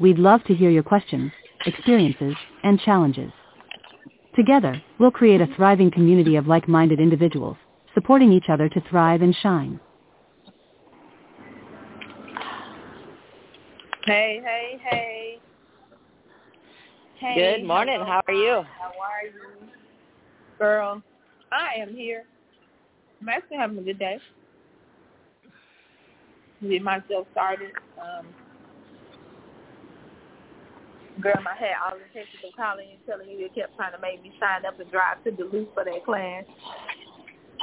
We'd love to hear your questions, experiences, and challenges. Together, we'll create a thriving community of like-minded individuals, supporting each other to thrive and shine. Hey, hey, hey. Hey. Good morning. hello. How are you? How are you? Girl, I am here. I'm actually having a good day. Get myself started. Um, girl, I had all the intentions of calling and telling you they kept trying to make me sign up and drive to Duluth for that class.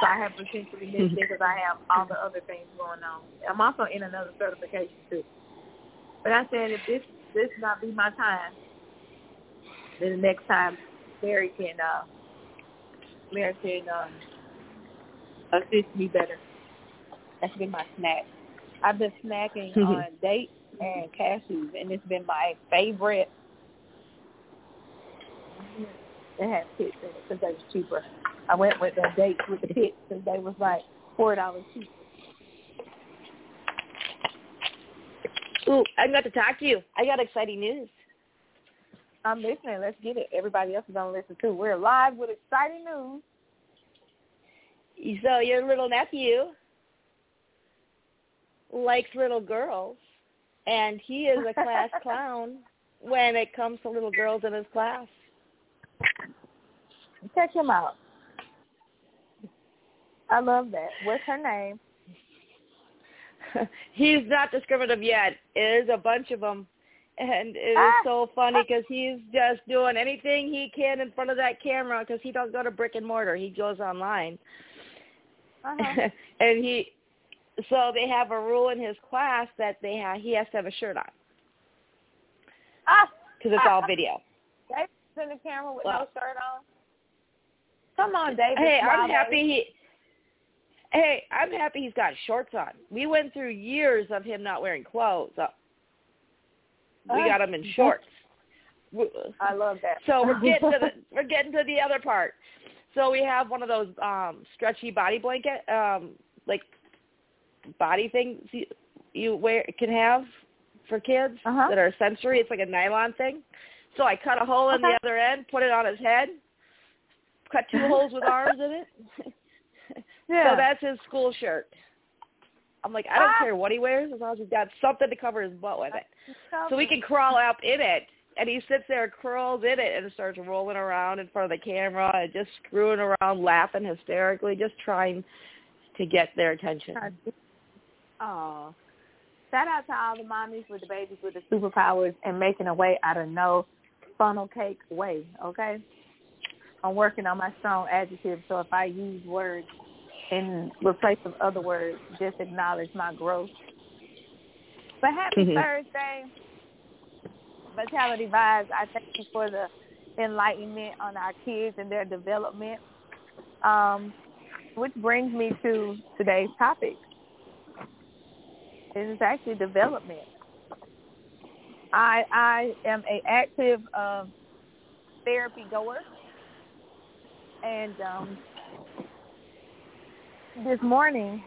So I have potentially missed it because I have all the other things going on. I'm also in another certification too. But I said if this this not be my time, then the next time Mary can uh Mary can um assist me better. That's been my snack. I've been snacking on dates and cashews and it's been my favorite. They had pits in it because they was cheaper. I went with the dates with the pits because they was like four dollars cheaper. Ooh, I'm going to talk to you. I got exciting news. I'm listening. Let's get it. Everybody else is gonna listen too. We're live with exciting news. So your little nephew likes little girls, and he is a class clown when it comes to little girls in his class. Check him out. I love that. What's her name? he's not discriminative yet. It is a bunch of them. And it is Ah. so funny because he's just doing anything he can in front of that camera because he don't go to brick and mortar. He goes online. Uh-huh. and he, so they have a rule in his class that they have, he has to have a shirt on ah, because it's all video. David's in the camera with Well- no shirt on. Come on, David. Hey, I'm happy he. Hey, I'm happy he's got shorts on. We went through years of him not wearing clothes. Uh, We Oh, got him in shorts. I love that. So we're getting to the we're getting to the other part. So we have one of those um stretchy body blanket, um like body things you, you wear can have for kids Uh-huh. that are sensory. It's like a nylon thing. So I cut a hole in the other end, put it on his head, cut two holes with arms in it. yeah. So that's his school shirt. I'm like, I don't Ah. care what he wears as long as he's got something to cover his butt with it. So we can crawl up in it. And he sits there, curls in it, and starts rolling around in front of the camera and just screwing around, laughing hysterically, just trying to get their attention. Oh. Shout out to all the mommies with the babies with the superpowers and making a way out of no funnel cake way, okay? I'm working on my strong adjectives, so if I use words in replace of other words, just acknowledge my growth. But happy Mhm. Thursday. Vitality Vibes, I thank you for the enlightenment on our kids and their development. Um, which brings me to today's topic. It is actually development. I I am a active um, therapy goer, and um, this morning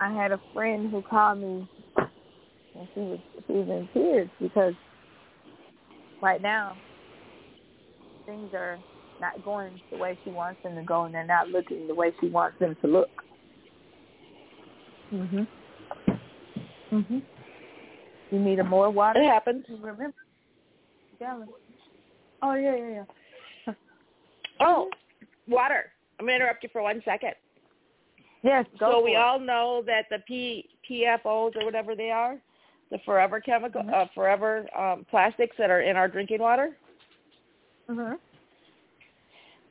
I had a friend who called me, and she was she was in tears because right now things are not going the way she wants them to go, and they're not looking the way she wants them to look. Mhm. Mhm. You need a more water? It happens. Remember? Gallon. Oh yeah, yeah, yeah. Oh, water. I'm going to interrupt you for one second. Yes, go so we it. all know that the P, PFOs or whatever they are, the forever chemical, uh, forever um, plastics that are in our drinking water, Mhm.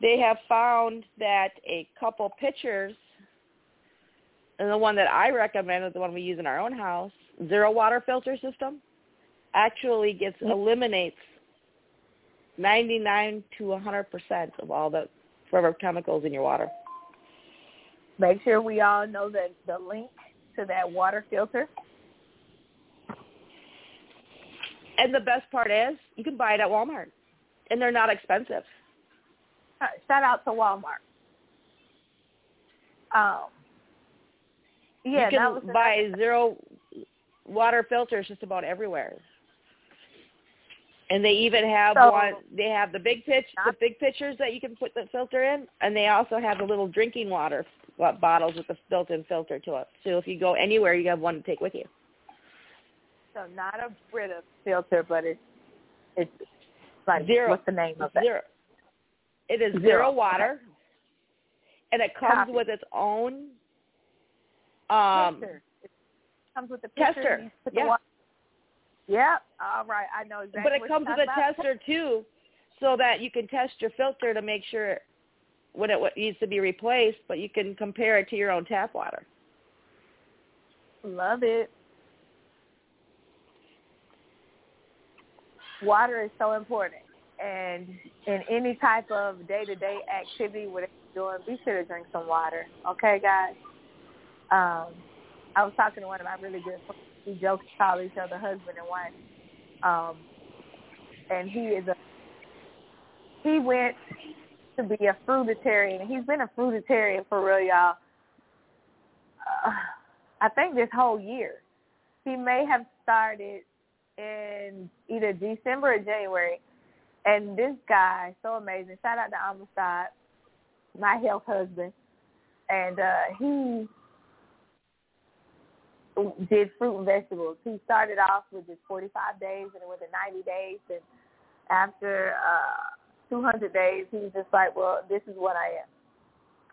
they have found that a couple pitchers, and the one that I recommend is the one we use in our own house, zero water filter system. actually gets eliminates 99 to 100% of all the forever chemicals in your water. Make sure we all know that the link to that water filter. And the best part is you can buy it at Walmart, and they're not expensive. Shout out to Walmart. Um, yeah, you can buy zero water filters just about everywhere. And they even have so, one. They have the big pitch, the big pitchers that you can put the filter in, and they also have the little drinking water bottles with the built-in filter to it. So if you go anywhere, you have one to take with you. So not a Brita filter, but it's it's like zero. What's the name of it? Zero. It is zero, zero water, and it comes Copy. with its own um. It comes with the tester. You put yeah. The water. Yep. All right. I know exactly. But it what comes with a about. tester too, so that you can test your filter to make sure when it what needs to be replaced, but you can compare it to your own tap water. Love it. Water is so important, and in any type of day-to-day activity, whatever you're doing, be sure to drink some water. Okay, guys. Um, I was talking to one of my really good friends. We joke call each other husband and wife. Um, and he is a he went to be a fruitarian. He's been a fruitarian for real, y'all. Uh, I think this whole year. He may have started in either December or January. And this guy, so amazing. Shout out to Amistad, my health husband. And uh he did fruit and vegetables. He started off with just 45 days and it went to 90 days. And after uh 200 days, he was just like, well, this is what I am.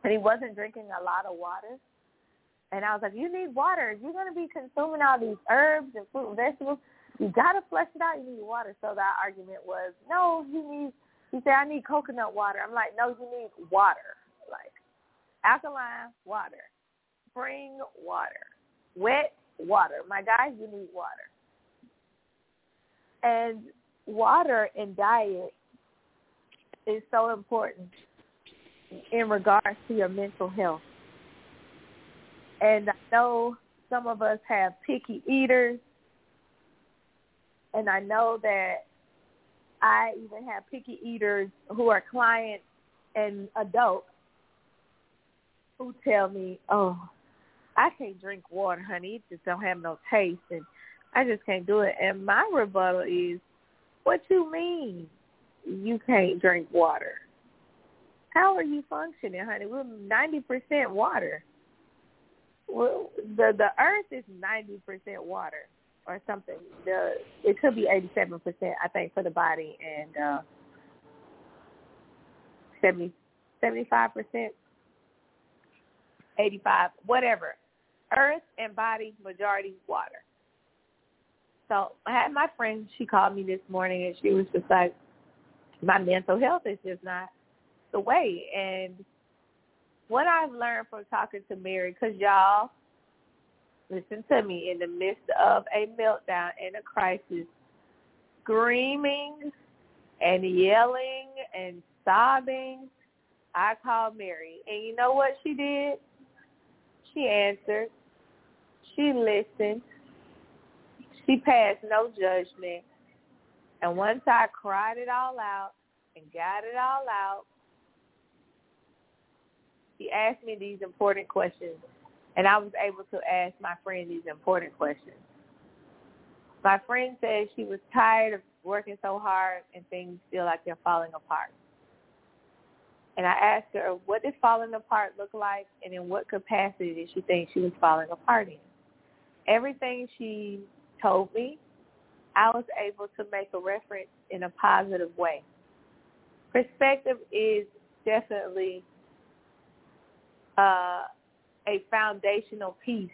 And he wasn't drinking a lot of water. And I was like, you need water. You're going to be consuming all these herbs and fruit and vegetables, you got to flush it out. You need water. So that argument was, no, he needs, he said, I need coconut water. I'm like, no, you need water. Like alkaline water, spring water, wet water. My guys, you need water. And water and diet is so important in regards to your mental health. And I know some of us have picky eaters, and I know that I even have picky eaters who are clients and adults who tell me, "Oh, I can't drink water, honey. It just don't have no taste, and I just can't do it." And my rebuttal is, "What you mean you can't drink water? How are you functioning, honey? We're ninety percent water. Well, the the earth is ninety percent water or something. The it could be eighty seven percent, I think, for the body, and uh, seventy seventy five percent, eighty five, whatever. Earth and body majority water. So I had my friend. She called me this morning, and she was just like, "My mental health is just not the way." And what I've learned from talking to Mary, because y'all, listen to me, in the midst of a meltdown and a crisis, screaming and yelling and sobbing, I called Mary. And you know what she did? She answered. She listened. She passed no judgment. And once I cried it all out and got it all out, she asked me these important questions, and I was able to ask my friend these important questions. My friend said she was tired of working so hard and things feel like they're falling apart. And I asked her, what did falling apart look like, and in what capacity did she think she was falling apart in? Everything she told me, I was able to make a reference in a positive way. Perspective is definitely uh, a foundational piece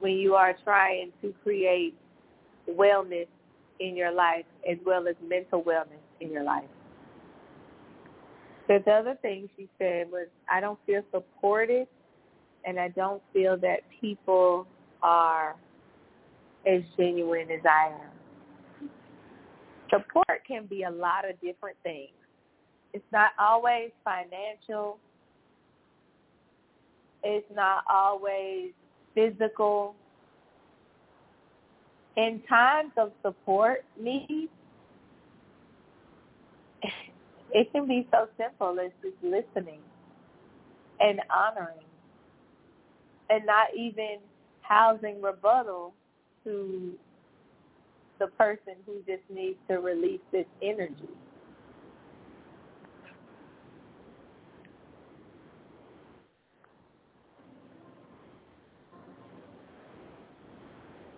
when you are trying to create wellness in your life as well as mental wellness in your life. The other thing she said was, I don't feel supported and I don't feel that people are as genuine as I am. support can be a lot of different things. It's not always financial. It's not always physical. In times of support needs, it can be so simple as just listening and honoring and not even housing rebuttal to the person who just needs to release this energy.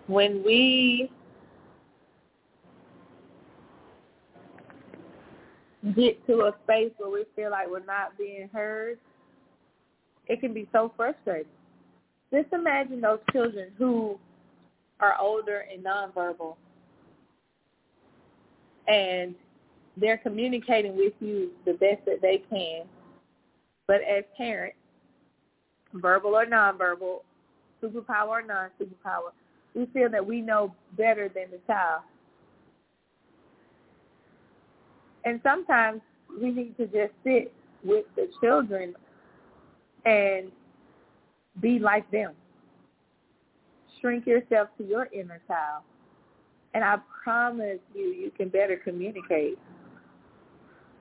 When we get to a space where we feel like we're not being heard, it can be so frustrating. Just imagine those children who are older and nonverbal and they're communicating with you the best that they can. But as parents, verbal or nonverbal, superpower or non-superpower, we feel that we know better than the child. And sometimes we need to just sit with the children and be like them. Shrink yourself to your inner child and I promise you, you can better communicate.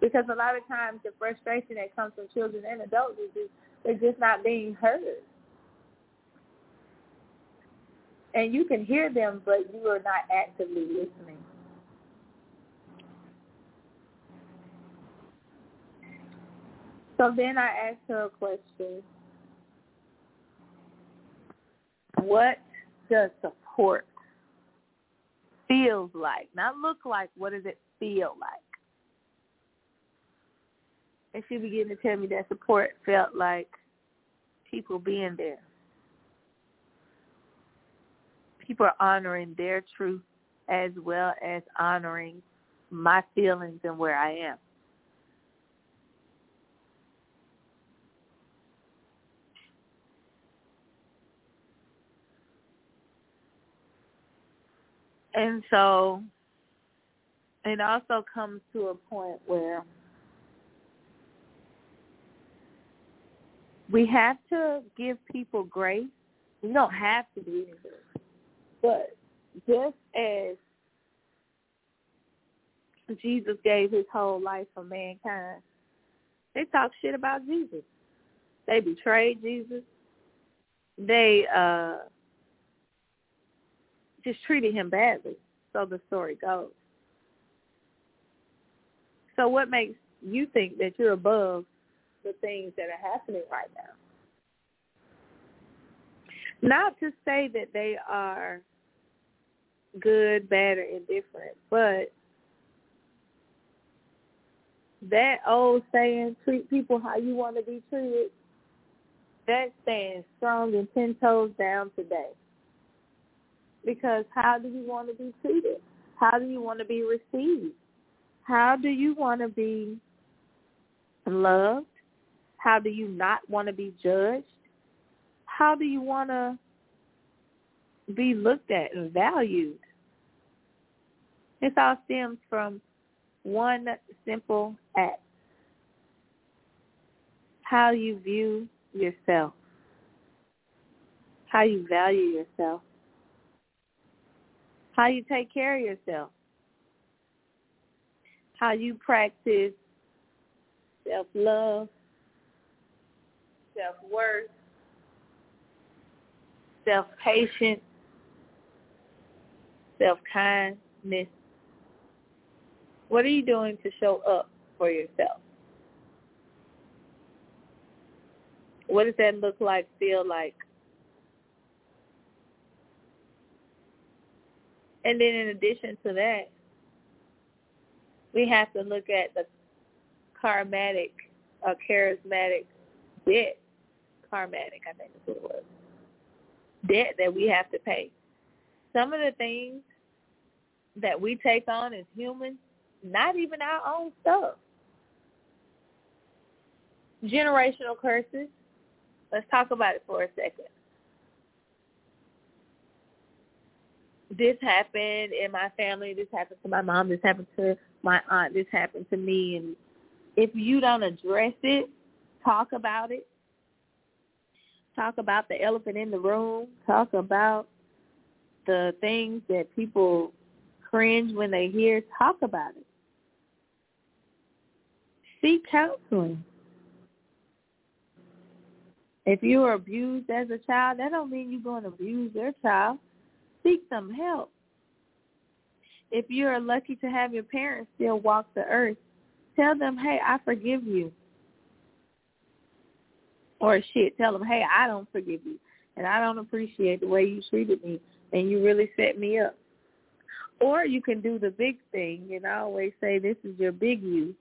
Because a lot of times the frustration that comes from children and adults is just, they're just not being heard. And you can hear them, but you are not actively listening. So then I asked her a question. What does support feels like, not look like, what does it feel like? And she began to tell me that support felt like people being there. People are honoring their truth as well as honoring my feelings and where I am. And so it also comes to a point where we have to give people grace. We don't have to do anything. But just as Jesus gave his whole life for mankind, they talk shit about Jesus. They betrayed Jesus. They uh just treated him badly. So the story goes. So what makes you think that you're above the things that are happening right now? Not to say that they are good, bad, or indifferent, but that old saying, treat people how you want to be treated, that stands strong and ten toes down today. Because how do you want to be treated? How do you want to be received? How do you want to be loved? How do you not want to be judged? How do you want to be looked at and valued? This all stems from one simple act. How you view yourself. How you value yourself how you take care of yourself, how you practice self-love, self-worth, self-patience, self-kindness. What are you doing to show up for yourself? What does that look like, feel like? And then in addition to that, we have to look at the karmatic or uh, charismatic debt. Karmatic, I think is what it was. Debt that we have to pay. Some of the things that we take on as humans, not even our own stuff. Generational curses. Let's talk about it for a second. This happened in my family, this happened to my mom, this happened to my aunt, this happened to me and if you don't address it, talk about it. Talk about the elephant in the room. Talk about the things that people cringe when they hear. Talk about it. Seek counseling. If you were abused as a child, that don't mean you're going to abuse your child. Seek some help. If you're lucky to have your parents still walk the earth, tell them, hey, I forgive you. Or shit, tell them, hey, I don't forgive you. And I don't appreciate the way you treated me. And you really set me up. Or you can do the big thing. And I always say this is your big you.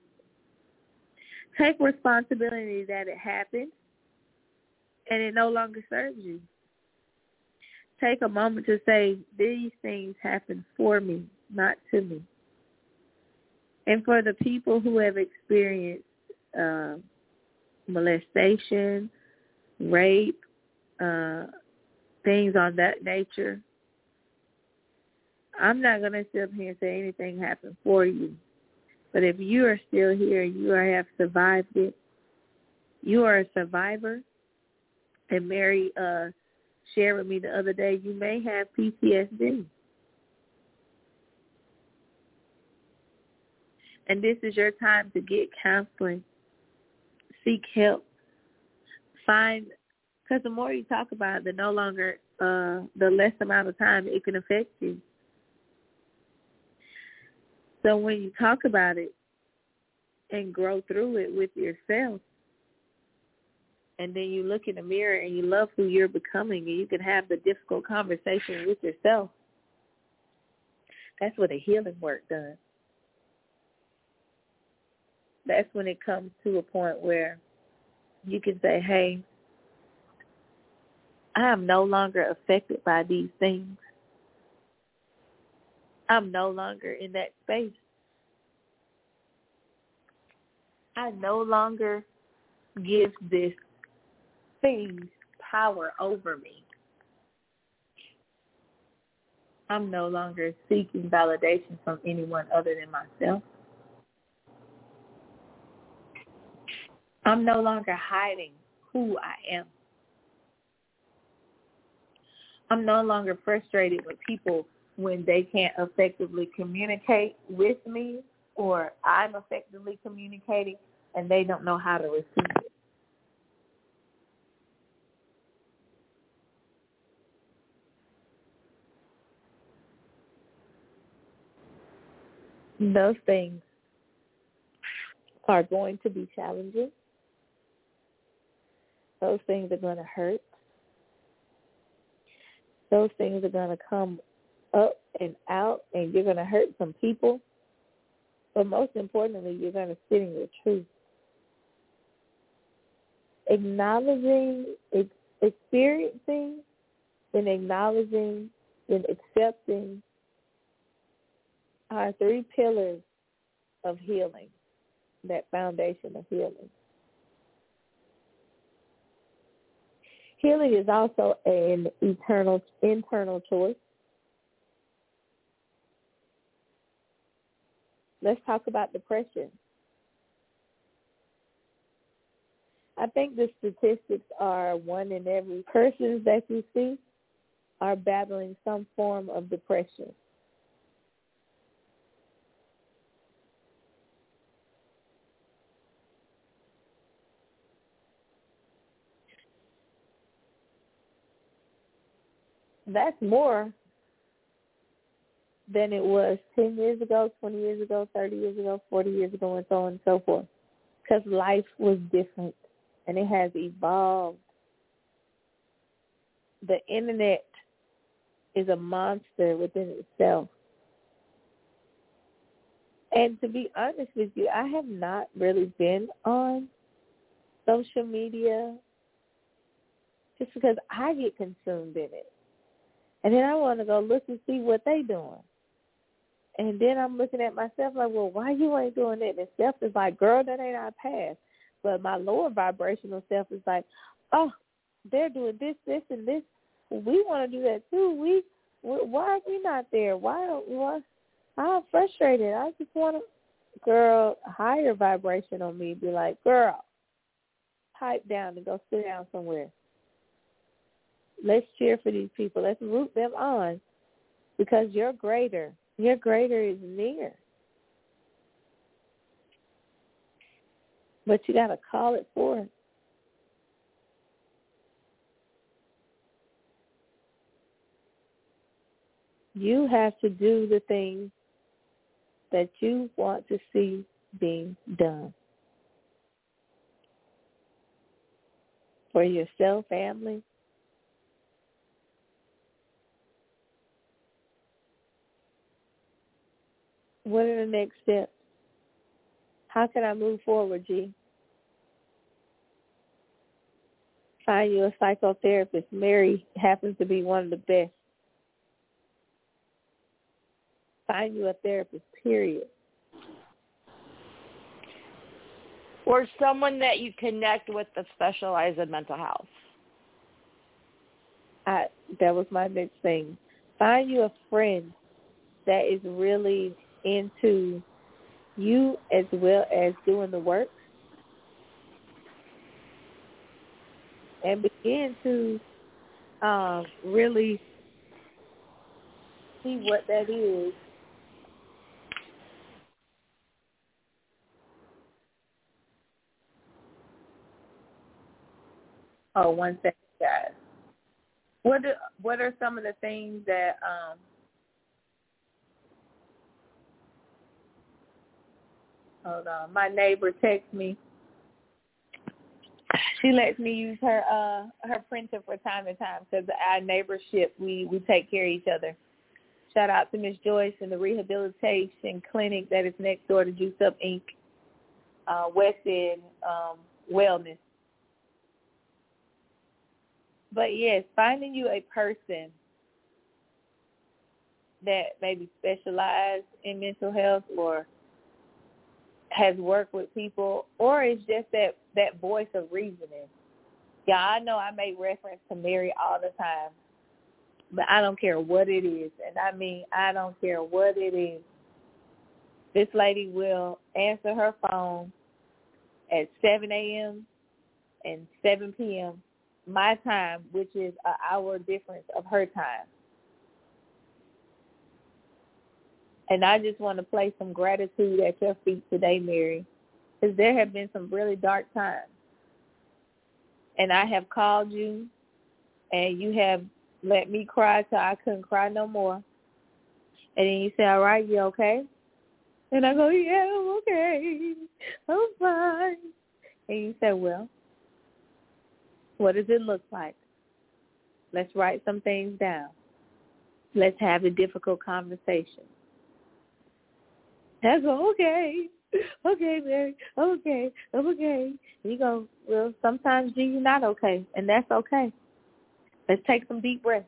Take responsibility that it happened and it no longer serves you. Take a moment to say, these things happened for me, not to me. And for the people who have experienced uh, molestation, rape, uh, things on that nature, I'm not going to sit up here and say anything happened for you. But if you are still here, you have survived it. You are a survivor. And Mary uh, shared with me the other day, you may have PTSD. And this is your time to get counseling. Seek help. Find, because the more you talk about it, the no longer, uh, the less amount of time it can affect you. So when you talk about it and grow through it with yourself, and then you look in the mirror and you love who you're becoming and you can have the difficult conversation with yourself, that's what the healing work does that's when it comes to a point where you can say, hey, I am no longer affected by these things. I'm no longer in that space. I no longer give this power over me. I'm no longer seeking validation from anyone other than myself. I'm no longer hiding who I am. I'm no longer frustrated with people when they can't effectively communicate with me or I'm effectively communicating and they don't know how to receive it. Those things are going to be challenging. Those things are going to hurt. Those things are going to come up and out, and you're going to hurt some people. But most importantly, you're going to sit in your truth. Acknowledging, experiencing, then acknowledging, then accepting are three pillars of healing, that foundation of healing. Healing is also an eternal internal choice. Let's talk about depression. I think the statistics are one in every person that you see are battling some form of depression. That's more than it was 10 years ago, 20 years ago, 30 years ago, 40 years ago, and so on and so forth. Because life was different and it has evolved. The internet is a monster within itself. And to be honest with you, I have not really been on social media just because I get consumed in it. And then I want to go look and see what they doing. And then I'm looking at myself like, well, why you ain't doing that? And self is like, girl, that ain't our path. But my lower vibrational self is like, oh, they're doing this, this, and this. we want to do that too. We why are we not there? Why don't why? I'm frustrated. I just want to, girl, higher vibration on me. Be like, girl, pipe down and go sit down somewhere. Let's cheer for these people. Let's root them on because your greater, your greater is near. But you got to call it forth. You have to do the things that you want to see being done. For yourself, family, what are the next steps? How can I move forward, G? Find you a psychotherapist. Mary happens to be one of the best. Find you a therapist, period. Or someone that you connect with that specializes in mental health. I, that was my next thing. Find you a friend that is really into you as well as doing the work and begin to um, really see what that is Oh, one second, guys. What do, what are some of the things that um Hold on. My neighbor texts me. She lets me use her uh her printer for time to time because our neighborship we we take care of each other. Shout out to Miss Joyce and the rehabilitation clinic that is next door to Juice Up Inc. Uh, West End um, Wellness. But yes, finding you a person that maybe specialize in mental health or has worked with people or it's just that that voice of reasoning. Yeah, I know I make reference to Mary all the time, but I don't care what it is. And I mean, I don't care what it is. This lady will answer her phone at 7 a.m. and 7 p.m my time, which is an hour difference of her time. And I just want to place some gratitude at your feet today, Mary, because there have been some really dark times. And I have called you, and you have let me cry till I couldn't cry no more. And then you say, all right, you okay? And I go, yeah, I'm okay. I'm fine. And you say, well, what does it look like? Let's write some things down. Let's have a difficult conversation. That's okay. Okay, Mary. Okay. I'm okay. You go, well, sometimes G, you're not okay, and that's okay. Let's take some deep breaths.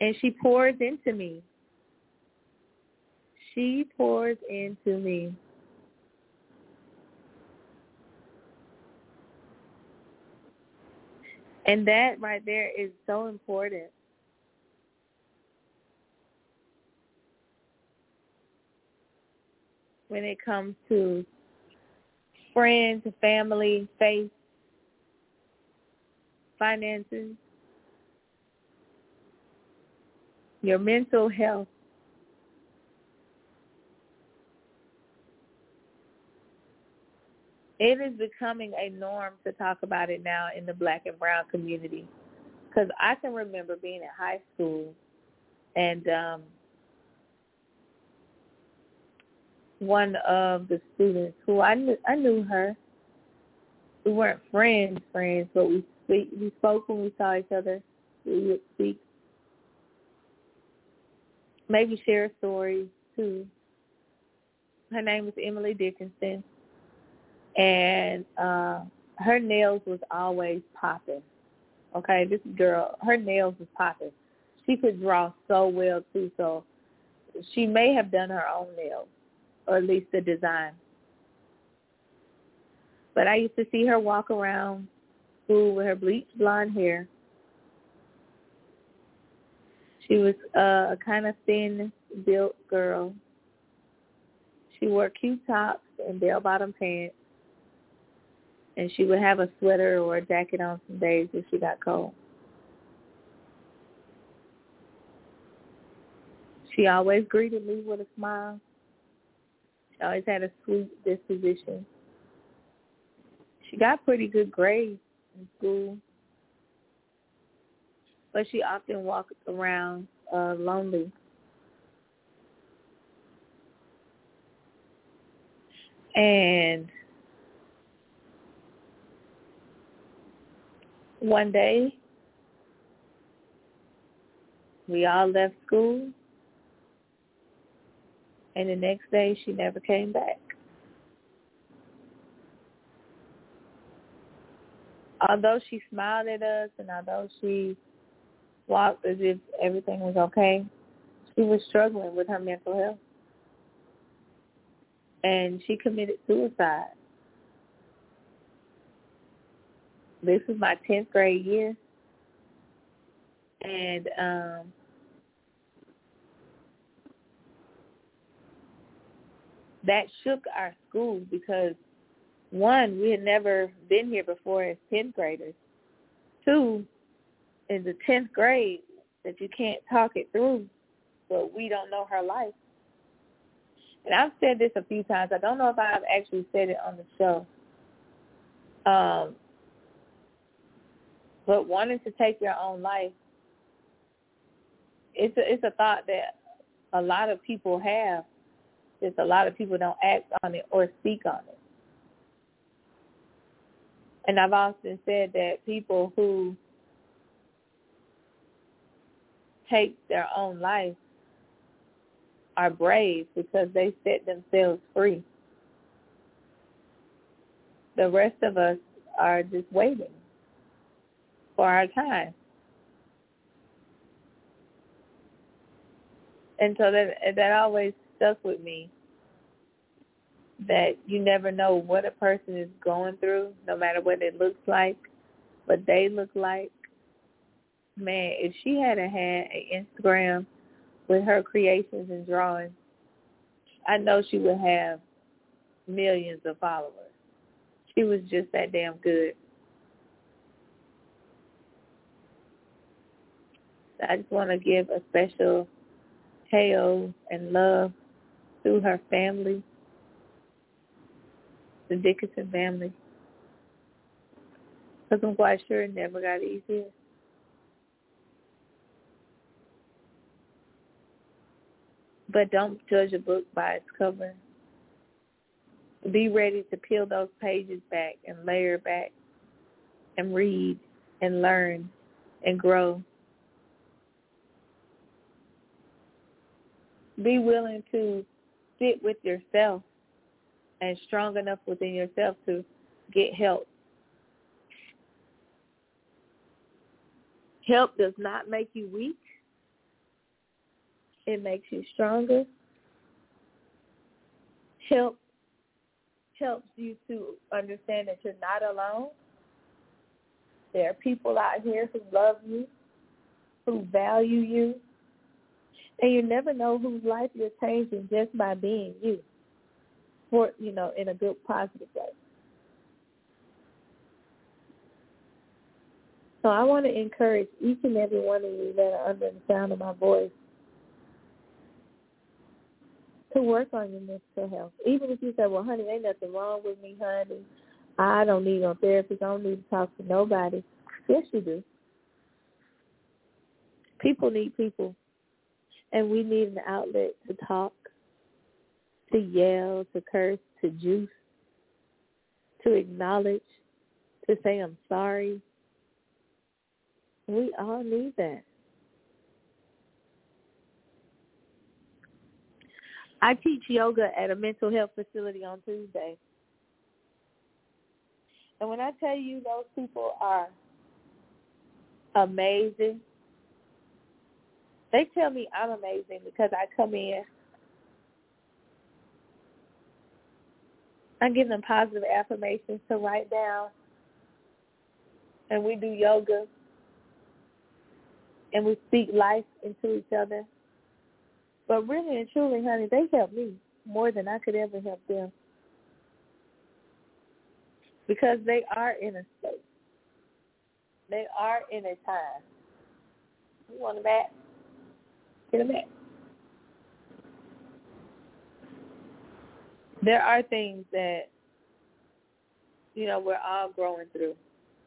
And she pours into me. She pours into me. And that right there is so important. When it comes to friends, family, faith, finances, your mental health, it is becoming a norm to talk about it now in the black and brown community. Because I can remember being in high school and um, one of the students who I knew, I knew her. We weren't friends, friends, but we speak, we spoke when we saw each other. We would speak, maybe share stories too. Her name was Emily Dickinson and uh her nails was always popping. Okay, this girl, her nails was popping. She could draw so well too, so she may have done her own nails, or at least the design. But I used to see her walk around school with her bleached blonde hair, She was uh, a kind of thin built girl. She wore cute tops and bell bottom pants. And she would have a sweater or a jacket on some days if she got cold. She always greeted me with a smile. She always had a sweet disposition. She got pretty good grades in school, but she often walked around uh, lonely. And one day, we all left school and the next day she never came back. Although she smiled at us and although she walked as if everything was okay, she was struggling with her mental health. And she committed suicide. This was my 10th grade year. And um that shook our school because one, we had never been here before as tenth graders. Two, in the tenth grade, that you can't talk it through, but we don't know her life. And I've said this a few times. I don't know if I've actually said it on the show. Um, but wanting to take your own life, it's a, it's a thought that a lot of people have a lot of people don't act on it or speak on it. And I've often said that people who take their own life are brave because they set themselves free. The rest of us are just waiting for our time. And so that that always stuck with me that you never know what a person is going through, no matter what it looks like, what they look like. Man, if she had a had an Instagram with her creations and drawings, I know she would have millions of followers. She was just that damn good. I just want to give a special hail and love to her family, the Dickinson family. Because I'm quite sure it never got easier. But don't judge a book by its cover. Be ready to peel those pages back and layer back and read and learn and grow. Be willing to sit with yourself and strong enough within yourself to get help. Help does not make you weak. It makes you stronger. Help helps you to understand that you're not alone. There are people out here who love you, who value you, and you never know whose life you're changing just by being you. For you know, in a good positive way. So I want to encourage each and every one of you that are under the sound of my voice to work on your mental health. Even if you say, well, honey, ain't nothing wrong with me, honey. I don't need no therapist. I don't need to talk to nobody. Yes, you do. People need people and we need an outlet to talk, to yell, to curse, to juice, to acknowledge, to say I'm sorry. We all need that. I teach yoga at a mental health facility on Tuesday. And when I tell you those people are amazing, they tell me I'm amazing because I come in. I give them positive affirmations to write down. And we do yoga. and we speak life into each other. But really and truly, honey, they help me more than I could ever help them. Because they are in a state. They are in a time. You want a mat? Get a mat. There are things that, you know, we're all growing through.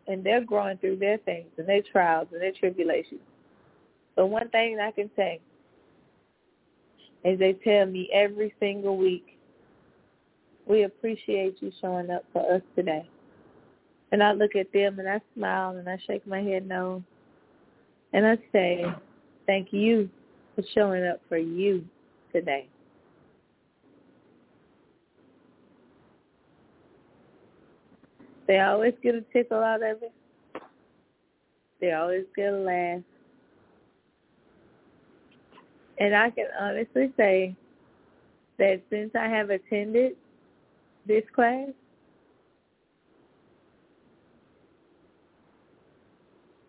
And they're growing through their things and their trials and their tribulations. But one thing I can say is they tell me every single week, we appreciate you showing up for us today. And I look at them and I smile and I shake my head no. And I say, thank you for showing up for you today. They always get a tickle out of it. They always get a laugh. And I can honestly say that since I have attended this class,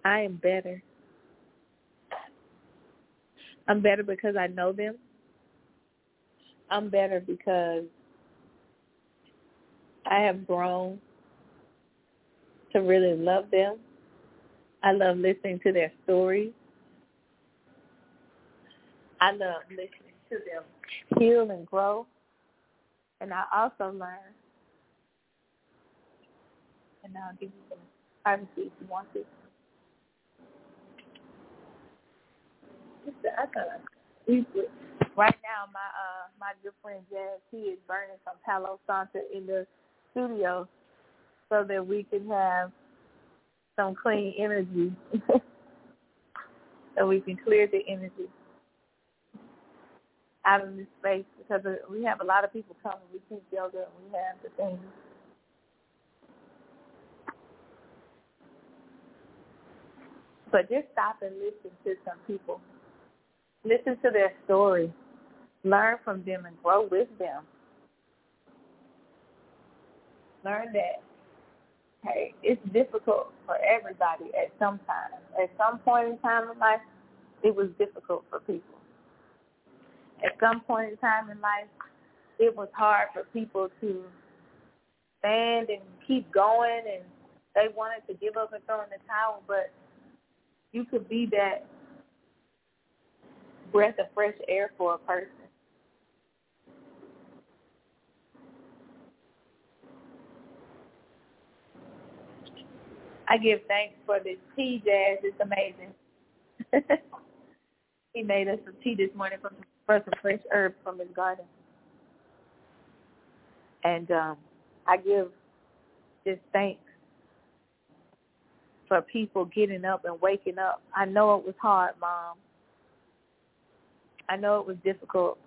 I am better. I'm better because I know them. I'm better because I have grown to really love them. I love listening to their stories. I love listening to them heal and grow. And I also learn, and I'll give you some privacy if you want to. I kind right now my uh my good friend Jazz he is burning some Palo Santo in the studio so that we can have some clean energy so we can clear the energy out of this space because we have a lot of people coming. We teach yoga and we have the things. But just stop and listen to some people. Listen to their story. Learn from them and grow with them. Learn that, hey, it's difficult for everybody at some time. At some point in time in life, it was difficult for people at some point in time in life, it was hard for people to stand and keep going, and they wanted to give up and throw in the towel. But you could be that breath of fresh air for a person. I give thanks for this tea, Jazz. It's amazing. he made us some tea this morning from for some fresh herbs from his garden. And um, I give just thanks for people getting up and waking up. I know it was hard, Mom. I know it was difficult.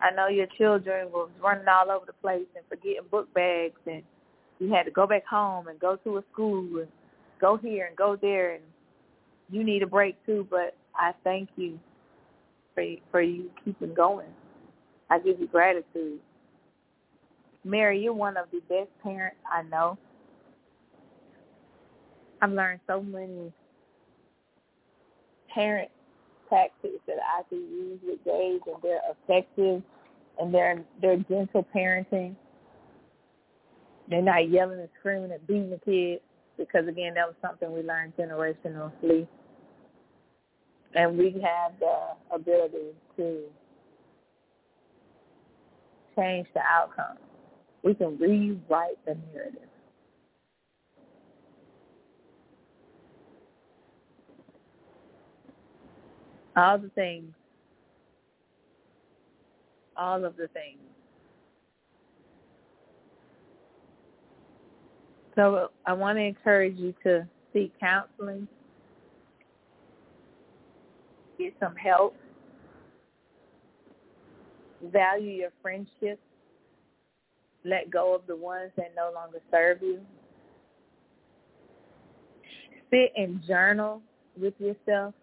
I know your children was running all over the place and forgetting book bags and you had to go back home and go to a school and go here and go there and you need a break too, but I thank you for for you keeping going. I give you gratitude. Mary, you're one of the best parents I know. I've learned so many parent tactics that I can use with Gage and they're effective and they're they're gentle parenting. They're not yelling and screaming and beating the kids because again that was something we learned generationally and we have the ability to change the outcome. We can rewrite the narrative. All the things, all of the things. So I want to encourage you to seek counseling get some help. Value your friendships. Let go of the ones that no longer serve you. Sit and journal with yourself.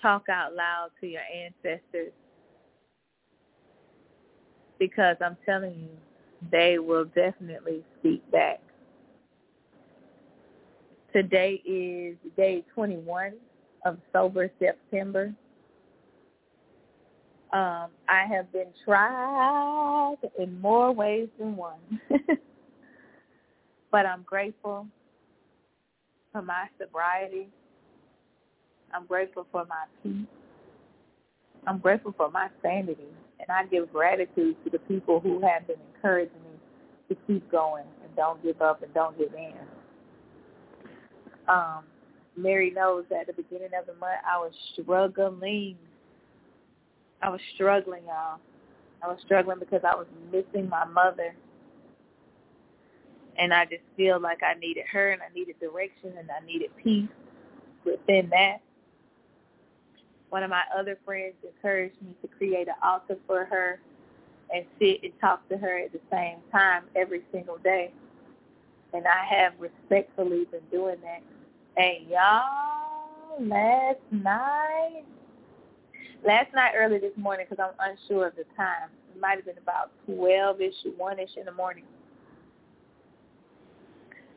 Talk out loud to your ancestors. Because I'm telling you, they will definitely speak back. Today is day 21 of Sober September. Um, I have been tried in more ways than one. but I'm grateful for my sobriety. I'm grateful for my peace. I'm grateful for my sanity. And I give gratitude to the people who have been encouraging me to keep going and don't give up and don't give in. Um, Mary knows that at the beginning of the month I was struggling. I was struggling, y'all. I was struggling because I was missing my mother. And I just feel like I needed her and I needed direction and I needed peace within that. One of my other friends encouraged me to create an altar for her and sit and talk to her at the same time every single day. And I have respectfully been doing that Hey, y'all, last night, last night early this morning, because I'm unsure of the time, it might have been about 12-ish, 1-ish in the morning,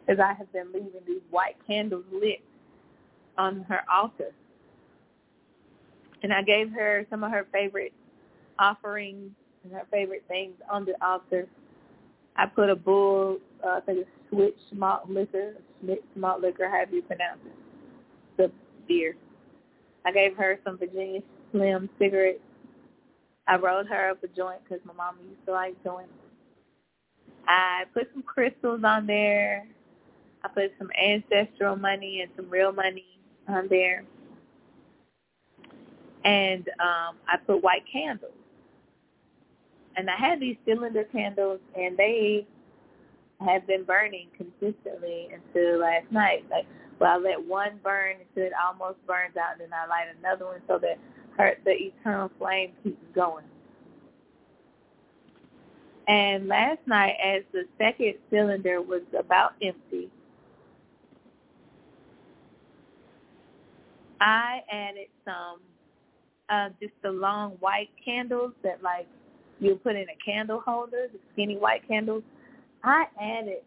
because I have been leaving these white candles lit on her altar. And I gave her some of her favorite offerings and her favorite things on the altar. I put a bull, uh, I think it's switch malt liquor, mixed malt liquor, however you pronounce it, the beer. I gave her some Virginia Slim cigarettes. I rolled her up a joint because my mom used to like joints. I put some crystals on there. I put some ancestral money and some real money on there. And um, I put white candles. And I had these cylinder candles, and they have been burning consistently until last night. Like, well, I let one burn until it almost burns out, and then I light another one so that her the eternal flame keeps going. And last night, as the second cylinder was about empty, I added some uh, just the long white candles that like you put in a candle holder, the skinny white candles I added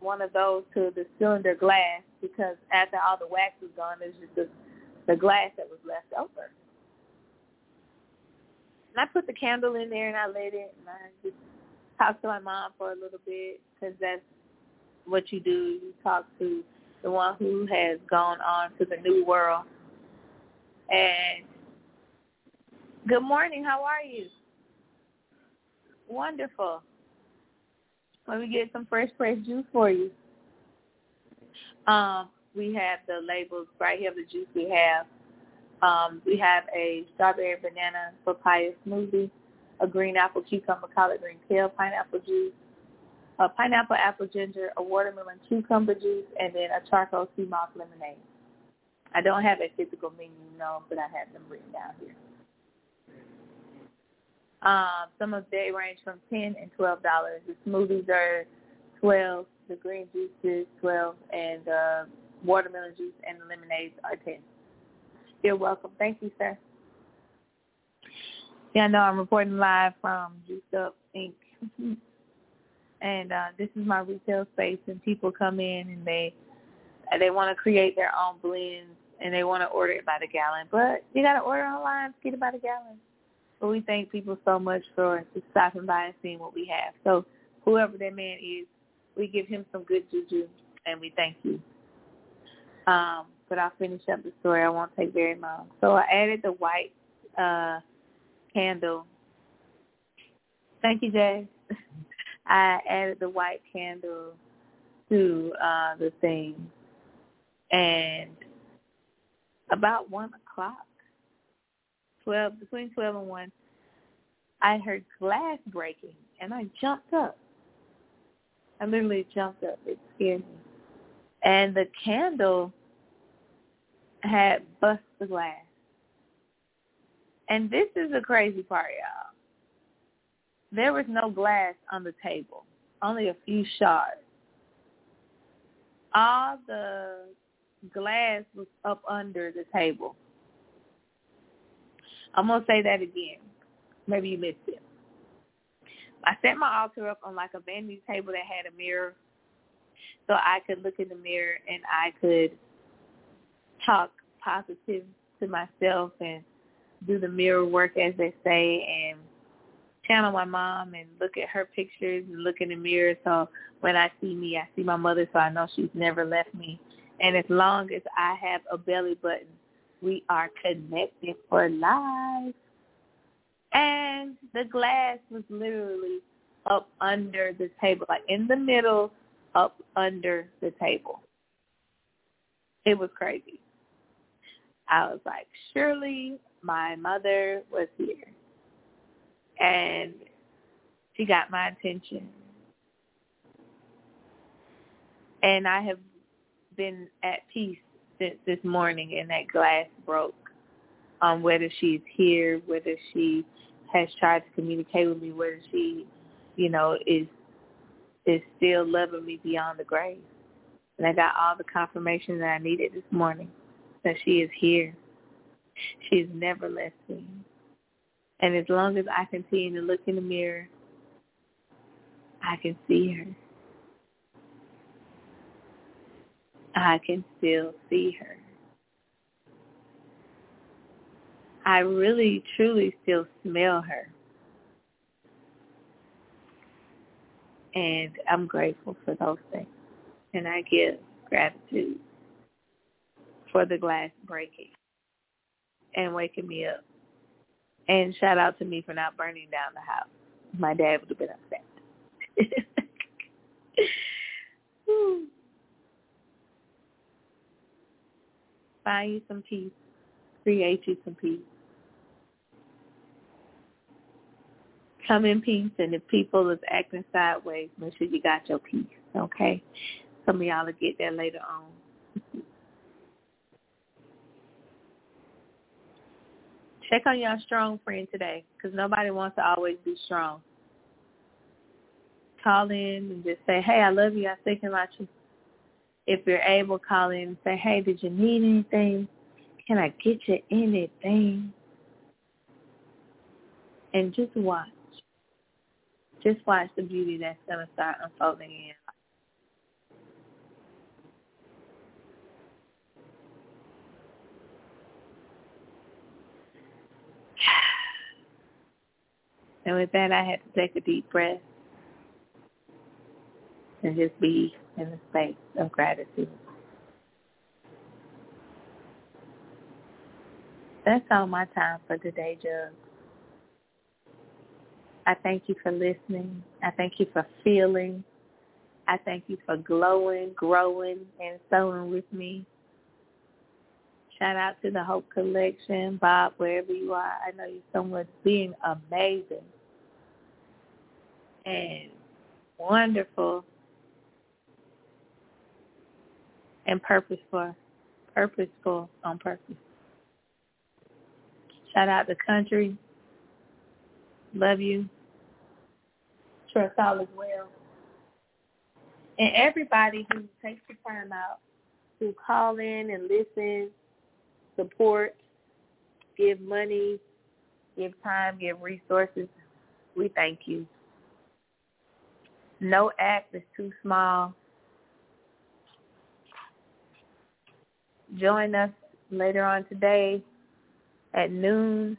one of those to the cylinder glass because after all the wax was gone, there's just the, the glass that was left over. And I put the candle in there and I lit it and I just talked to my mom for a little bit because that's what you do. You talk to the one who has gone on to the new world. And good morning. How are you? Wonderful. Let me get some fresh pressed juice for you. Um, we have the labels right here, the juice we have. Um, we have a strawberry banana papaya smoothie, a green apple cucumber collard green kale pineapple juice, a pineapple apple ginger, a watermelon cucumber juice, and then a charcoal sea moss lemonade. I don't have a physical menu, no, but I have them written down here. Um, some of they range from ten and twelve dollars. The smoothies are twelve, the green juices twelve, and the watermelon juice and the lemonades are ten. You're welcome. Thank you, sir. Yeah, I know I'm reporting live from Juice Up Inc. and uh, this is my retail space, and people come in and they they want to create their own blends and they want to order it by the gallon, but you got to order online, to get it by the gallon. But we thank people so much for just stopping by and seeing what we have. So whoever that man is, we give him some good juju, and we thank you. Um, but I'll finish up the story. I won't take very long. So I added the white uh, candle. Thank you, Jay. I added the white candle to uh, the thing, and about one o'clock, 12, between 12 and 1, I heard glass breaking, and I jumped up. I literally jumped up. It scared me. And the candle had bust the glass. And this is the crazy part, y'all. There was no glass on the table, only a few shards. All the glass was up under the table. I'm going to say that again. Maybe you missed it. I set my altar up on like a vanity table that had a mirror so I could look in the mirror and I could talk positive to myself and do the mirror work as they say and channel my mom and look at her pictures and look in the mirror so when I see me I see my mother so I know she's never left me. And as long as I have a belly button, we are connected for life. And the glass was literally up under the table, like in the middle, up under the table. It was crazy. I was like, surely my mother was here. And she got my attention. And I have been at peace since this morning and that glass broke. Um, whether she's here, whether she has tried to communicate with me, whether she, you know, is is still loving me beyond the grave. And I got all the confirmation that I needed this morning that she is here. She's never left me. And as long as I continue to look in the mirror, I can see her. I can still see her. I really, truly still smell her. And I'm grateful for those things. And I give gratitude for the glass breaking and waking me up. And shout out to me for not burning down the house. My dad would have been upset. Find you some peace. Create you some peace. Come in peace, and if people is acting sideways, make sure you got your peace, okay? Some of y'all will get that later on. Check on your strong friend today because nobody wants to always be strong. Call in and just say, hey, I love you. I'm thinking about you. If you're able, call in and say, hey, did you need anything? Can I get you anything? And just watch. Just watch the beauty that's going to start unfolding in And with that, I had to take a deep breath and just be in the space of gratitude. That's all my time for today, Jug. I thank you for listening. I thank you for feeling. I thank you for glowing, growing, and sowing with me. Shout out to the Hope Collection, Bob, wherever you are. I know you're somewhere being amazing and wonderful and purposeful, purposeful on purpose. Shout out the country. Love you. Trust all is well. And everybody who takes the time out who call in and listen, support, give money, give time, give resources, we thank you. No act is too small. Join us later on today at noon.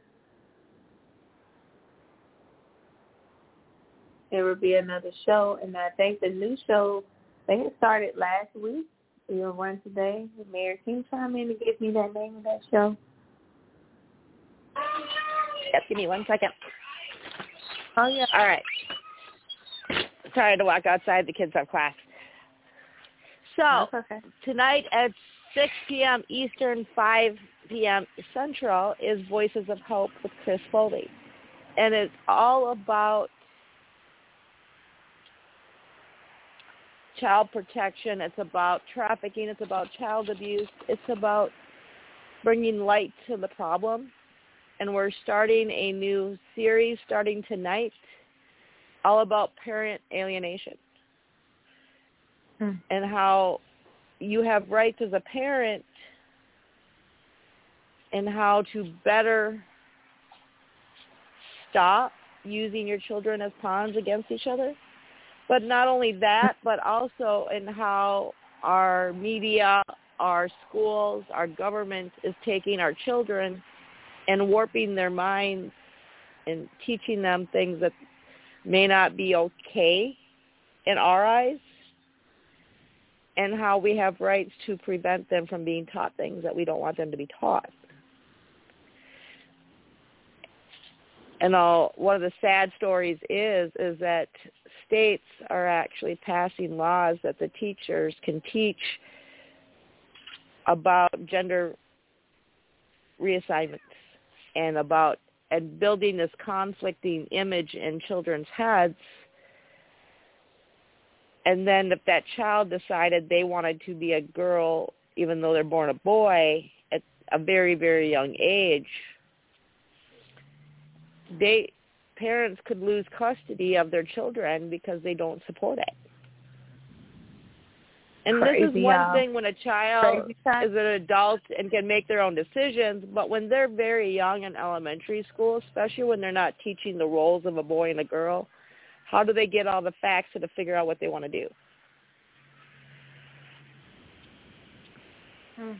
There will be another show, and I think the new show, they started last week. We'll run today. Mary, can you chime in and give me that name of that show? Yep, give me one second. Oh, yeah. All right. Sorry to walk outside. The kids have class. So okay. tonight at 6 p.m. Eastern, 5 p.m. Central is Voices of Hope with Chris Foley. And it's all about child protection. It's about trafficking. It's about child abuse. It's about bringing light to the problem. And we're starting a new series starting tonight all about parent alienation hmm. and how you have rights as a parent and how to better stop using your children as pawns against each other. But not only that, but also in how our media our schools, our government is taking our children and warping their minds and teaching them things that may not be okay in our eyes and how we have rights to prevent them from being taught things that we don't want them to be taught. And all, one of the sad stories is is that states are actually passing laws that the teachers can teach about gender reassignments and about and building this conflicting image in children's heads and then if that child decided they wanted to be a girl even though they're born a boy at a very very young age they parents could lose custody of their children because they don't support it. And Crazy, this is one thing when a child Crazy is an adult and can make their own decisions, but when they're very young in elementary school, especially when they're not teaching the roles of a boy and a girl, how do they get all the facts to figure out what they want to do? Hmm.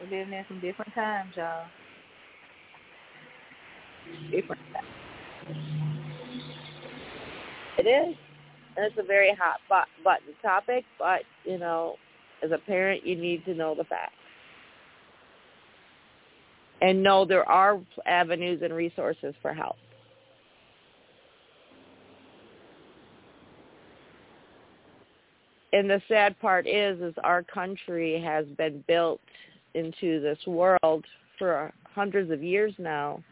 We're living in some different times, y'all. Different times. It is. And it's a very hot button topic, but, you know, as a parent, you need to know the facts. And know there are avenues and resources for help. And the sad part is, is our country has been built into this world for hundreds of years now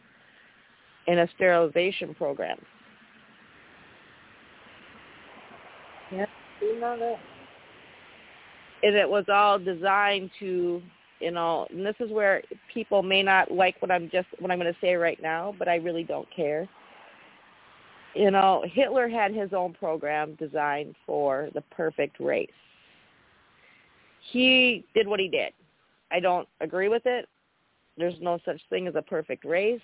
in a sterilization program. Yep, we know that. and it was all designed to you know and this is where people may not like what i'm just what i'm going to say right now but i really don't care. You know hitler had his own program designed for the perfect race. He did what he did. I don't agree with it. There's no such thing as a perfect race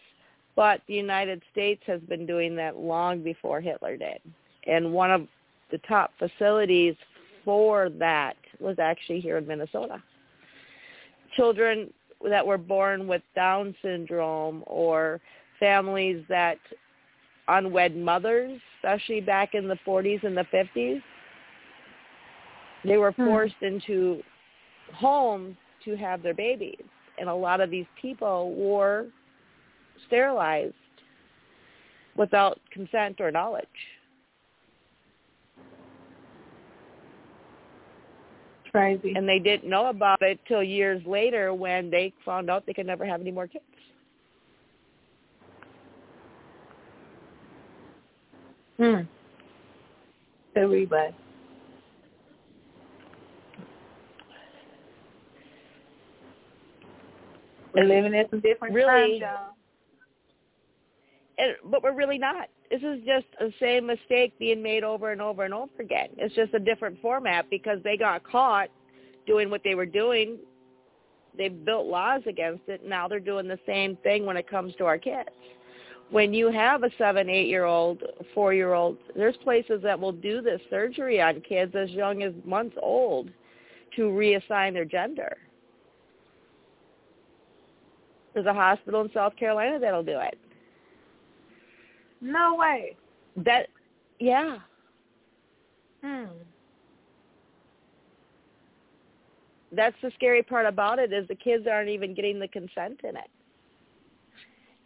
but the united states has been doing that long before hitler did. And one of the top facilities for that was actually here in Minnesota. Children that were born with Down syndrome or families that unwed mothers, especially back in the 40s and the 50s, they were Hmm. forced into homes to have their babies. And a lot of these people were sterilized without consent or knowledge. Crazy. and they didn't know about it till years later when they found out they could never have any more kids. Hmm. Everybody. We're living in some different Really? times, y'all. And, but we're really not. This is just the same mistake being made over and over and over again. It's just a different format because they got caught doing what they were doing. They built laws against it. Now they're doing the same thing when it comes to our kids. When you have a seven, eight-year-old, four-year-old, there's places that will do this surgery on kids as young as months old to reassign their gender. There's a hospital in South Carolina that'll do it. No way. That, yeah. Hmm. That's the scary part about it is the kids aren't even getting the consent in it.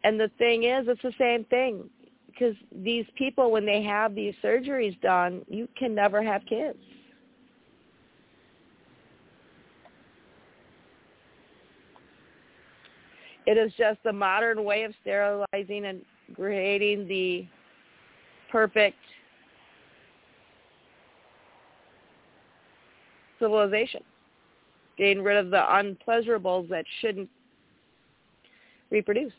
And the thing is, it's the same thing because these people, when they have these surgeries done, you can never have kids. It is just the modern way of sterilizing and creating the perfect civilization. Getting rid of the unpleasurables that shouldn't reproduce.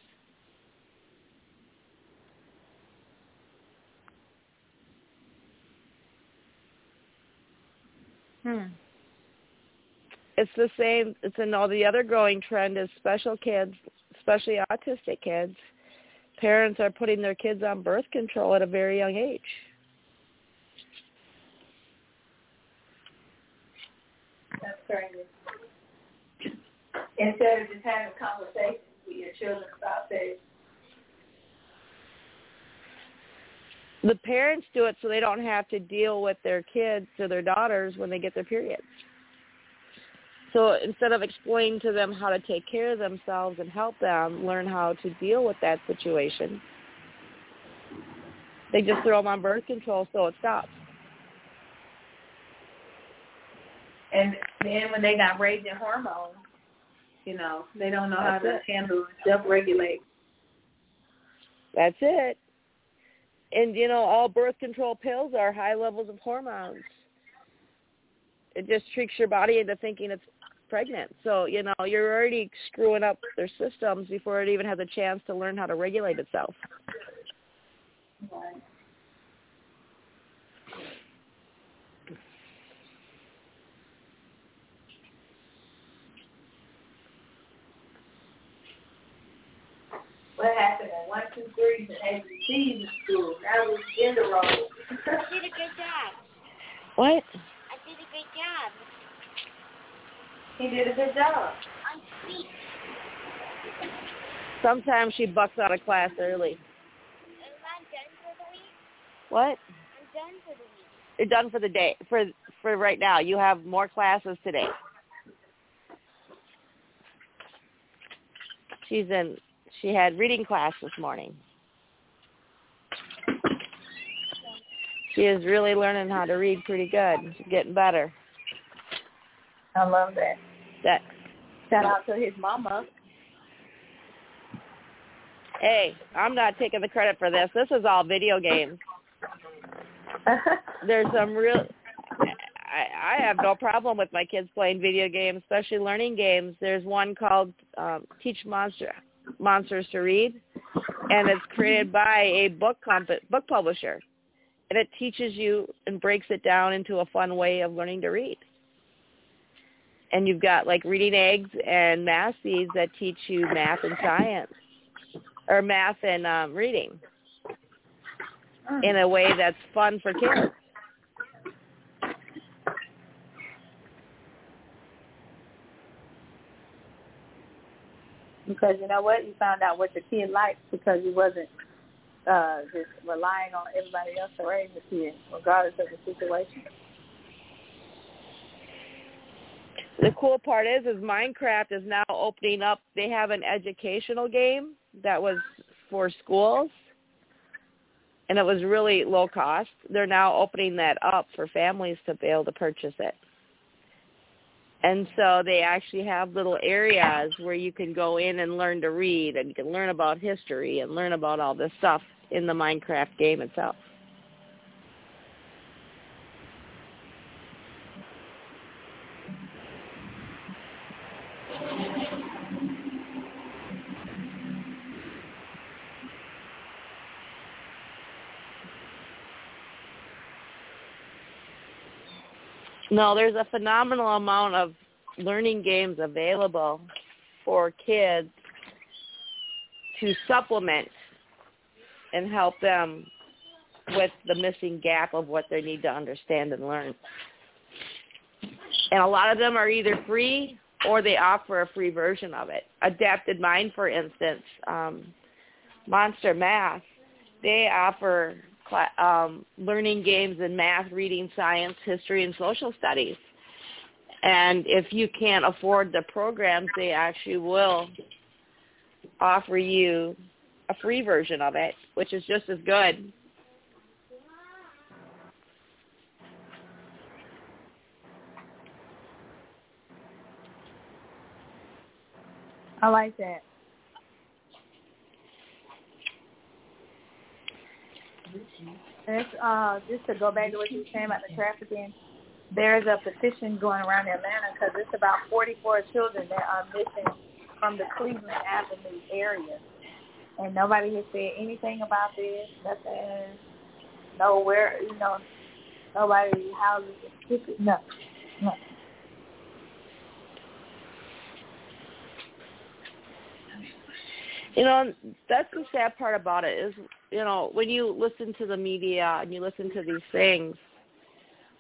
Hmm. It's the same. It's in all the other growing trend is special kids, especially autistic kids parents are putting their kids on birth control at a very young age. That's crazy. Instead of just having conversations with your children about this. The parents do it so they don't have to deal with their kids or their daughters when they get their periods. So instead of explaining to them how to take care of themselves and help them learn how to deal with that situation, they just throw them on birth control so it stops. And then when they got raging hormones, you know, they don't know That's how to it. handle self-regulate. That's it. And you know, all birth control pills are high levels of hormones. It just tricks your body into thinking it's pregnant. So, you know, you're already screwing up their systems before it even has a chance to learn how to regulate itself. Right. What happened at one, two, threes and ABCs in school? Now it's gender roles. I did a good job. What? I did a good job. He did a good job. On speech. Sometimes she bucks out of class early. I done for the week? What? I'm done for the week. You're done for the day. For for right now. You have more classes today. She's in she had reading class this morning. She is really learning how to read pretty good. She's getting better. I love that. That Shout out to his mama. hey, I'm not taking the credit for this. This is all video games. There's some real I, I have no problem with my kids playing video games, especially learning games. There's one called um, Teach Monster Monsters to Read, and it's created by a book comp- book publisher, and it teaches you and breaks it down into a fun way of learning to read. And you've got like reading eggs and math seeds that teach you math and science, or math and um, reading in a way that's fun for kids. because you know what? You found out what your kid likes because you wasn't uh just relying on everybody else to raise the kid, regardless of the situation. The cool part is, is Minecraft is now opening up. They have an educational game that was for schools, and it was really low cost. They're now opening that up for families to be able to purchase it. And so they actually have little areas where you can go in and learn to read, and you can learn about history and learn about all this stuff in the Minecraft game itself. No, there's a phenomenal amount of learning games available for kids to supplement and help them with the missing gap of what they need to understand and learn. And a lot of them are either free or they offer a free version of it. Adapted Mind, for instance, um, Monster Math, they offer cla- um, learning games in math, reading, science, history, and social studies. And if you can't afford the programs, they actually will offer you a free version of it, which is just as good. I like that. It's, uh, just to go back to what you were saying about the trafficking, there's a petition going around Atlanta because it's about 44 children that are missing from the Cleveland Avenue area. And nobody has said anything about this. Nothing. Nowhere, you know, nobody houses. No. No. You know, that's the sad part about it is, you know, when you listen to the media and you listen to these things,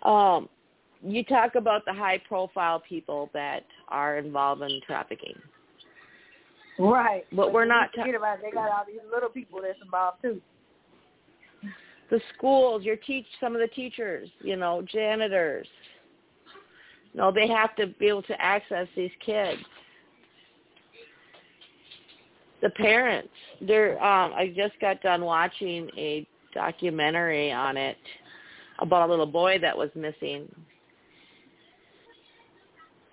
um, you talk about the high profile people that are involved in trafficking. Right. But we're not talking about. They got all these little people that's involved too. The schools, your teach some of the teachers, you know, janitors. You No, they have to be able to access these kids. The parents, they're um I just got done watching a documentary on it about a little boy that was missing.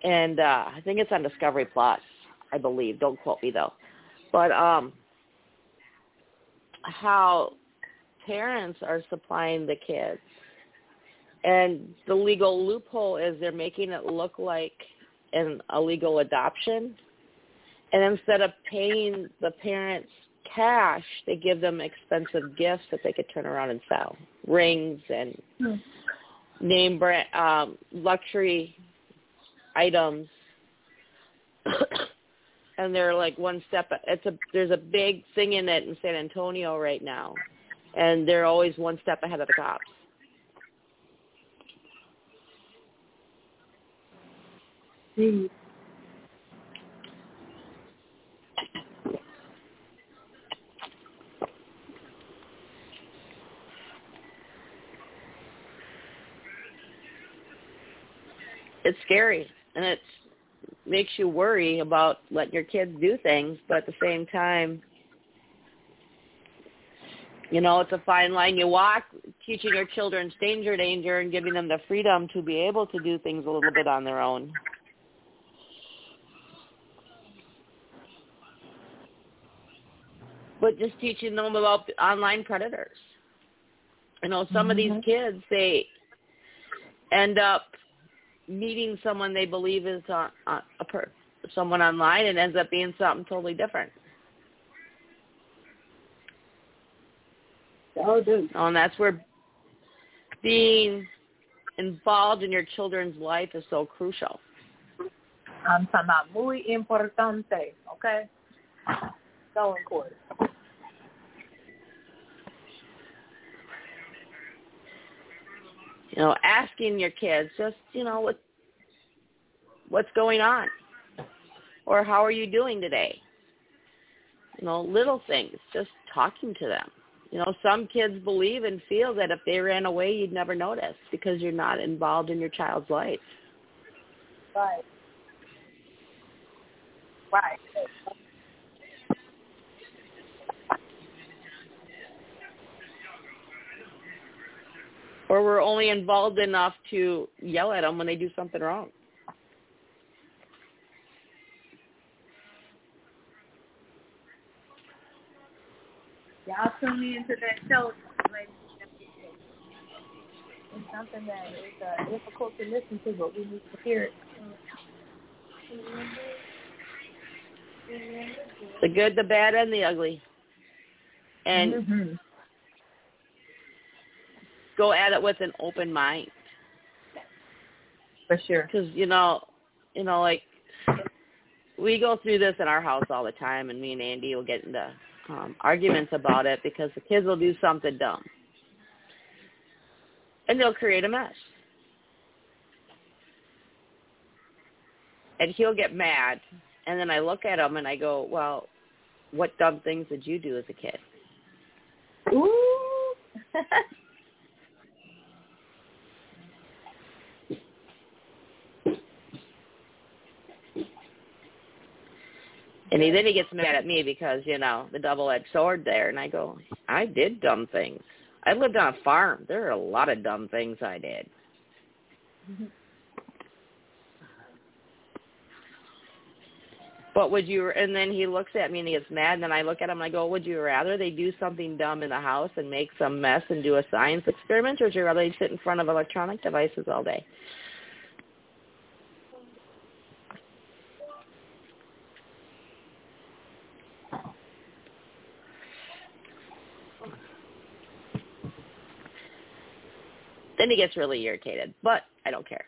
And uh I think it's on Discovery Plus, I believe. Don't quote me though. But um how parents are supplying the kids. And the legal loophole is they're making it look like an illegal adoption. And instead of paying the parents cash, they give them expensive gifts that they could turn around and sell. Rings and Hmm. name brand um luxury items. and they're like one step it's a there's a big thing in it in San Antonio right now. And they're always one step ahead of the cops. Jeez. It's scary and it makes you worry about letting your kids do things but at the same time you know it's a fine line. You walk teaching your children danger danger and giving them the freedom to be able to do things a little bit on their own. But just teaching them about online predators. You know some of these mm-hmm. kids they end up meeting someone they believe is uh, uh, a per- someone online and ends up being something totally different. Oh, dude. Oh, and that's where being involved in your children's life is so crucial. I'm talking about muy importante, okay? So important. You know, asking your kids just, you know, what what's going on? Or how are you doing today? You know, little things, just talking to them. You know, some kids believe and feel that if they ran away, you'd never notice because you're not involved in your child's life. Right. Right. Or we're only involved enough to yell at them when they do something wrong. Y'all tune in to that show, ladies and gentlemen. It's something that is uh, difficult to listen to, but we need to hear it. The good, the bad, and the ugly. And Mhm. Go at it with an open mind. For sure. because you know, you know, like we go through this in our house all the time, and me and Andy will get into um, arguments about it because the kids will do something dumb, and they'll create a mess, and he'll get mad, and then I look at him and I go, well, what dumb things did you do as a kid? Ooh. And he, then he gets mad at me because, you know, the double-edged sword there. And I go, I did dumb things. I lived on a farm. There are a lot of dumb things I did. Mm-hmm. But would you, and then he looks at me and he gets mad and then I look at him and I go, would you rather they do something dumb in the house and make some mess and do a science experiment or would you rather they sit in front of electronic devices all day? Then he gets really irritated, but I don't care.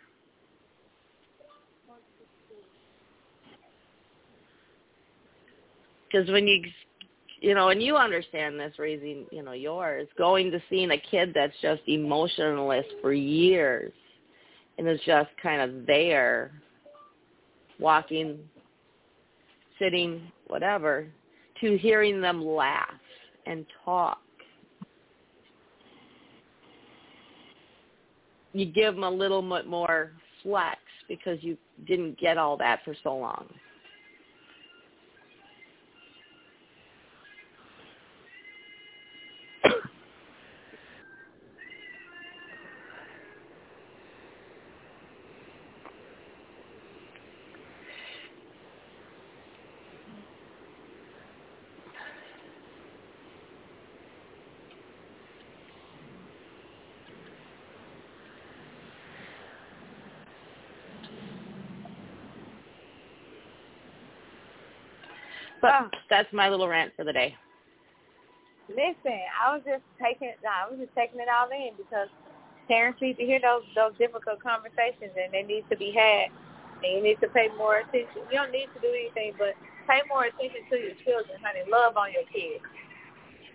Because when you, you know, and you understand this raising, you know, yours, going to seeing a kid that's just emotionless for years and is just kind of there, walking, sitting, whatever, to hearing them laugh and talk. You give them a little bit more flex because you didn't get all that for so long. But oh. that's my little rant for the day. Listen, I was just taking I was just taking it all in because parents need to hear those those difficult conversations and they need to be had. And you need to pay more attention. You don't need to do anything but pay more attention to your children, honey. Love on your kids.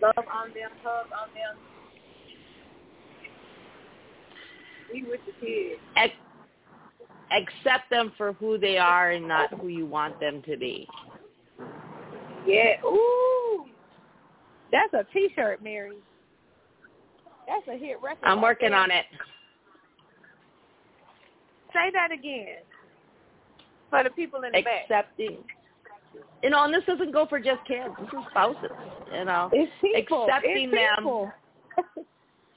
Love on them, hug on them. Be with the kids. Ac- accept them for who they are and not who you want them to be. Yeah. Ooh. That's a T-shirt, Mary. That's a hit record. I'm working on it. Say that again for the people in the back. Accepting. You know, and this doesn't go for just kids. This is spouses. You know, It's people. accepting it's them people.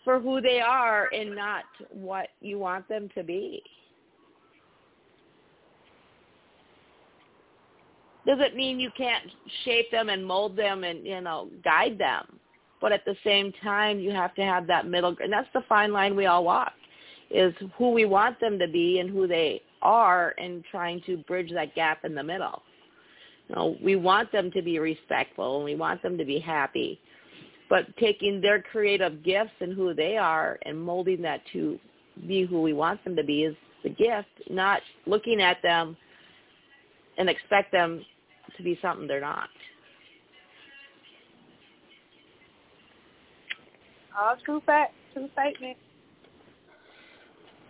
for who they are and not what you want them to be. Doesn't mean you can't shape them and mold them and you know guide them, but at the same time you have to have that middle. And that's the fine line we all walk, is who we want them to be and who they are, and trying to bridge that gap in the middle. You know, we want them to be respectful and we want them to be happy, but taking their creative gifts and who they are and molding that to be who we want them to be is the gift, not looking at them and expect them to be something they're not. All true fact, true statement.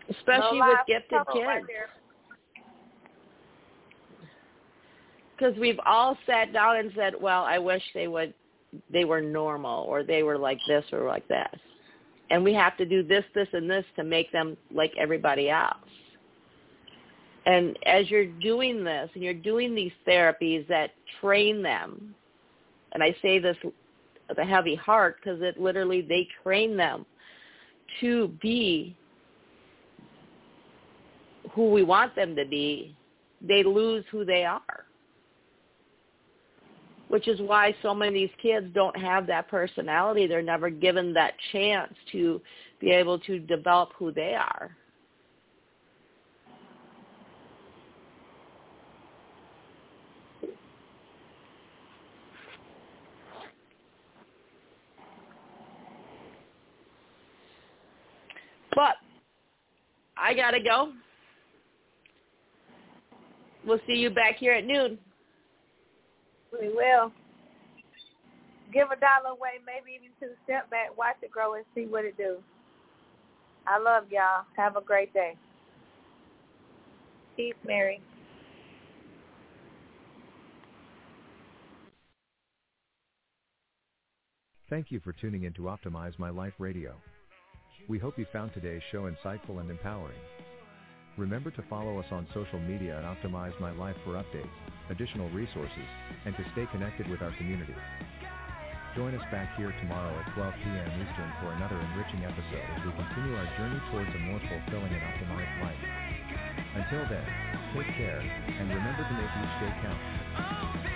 Especially no with gifted kids. Right because we've all sat down and said, "Well, I wish they would, they were normal, or they were like this or like this," and we have to do this, this, and this to make them like everybody else. And as you're doing this, and you're doing these therapies that train them, and I say this with a heavy heart because it literally they train them to be who we want them to be. They lose who they are which is why so many of these kids don't have that personality. They're never given that chance to be able to develop who they are. But I got to go. We'll see you back here at noon. We will. Give a dollar away, maybe even two. Step back, watch it grow, and see what it do. I love y'all. Have a great day. Peace, Mary. Thank you for tuning in to Optimize My Life Radio. We hope you found today's show insightful and empowering. Remember to follow us on social media at Optimize My Life for updates, additional resources, and to stay connected with our community. Join us back here tomorrow at 12 p.m. Eastern for another enriching episode as we continue our journey towards a more fulfilling and optimized life. Until then, take care, and remember to make each day count.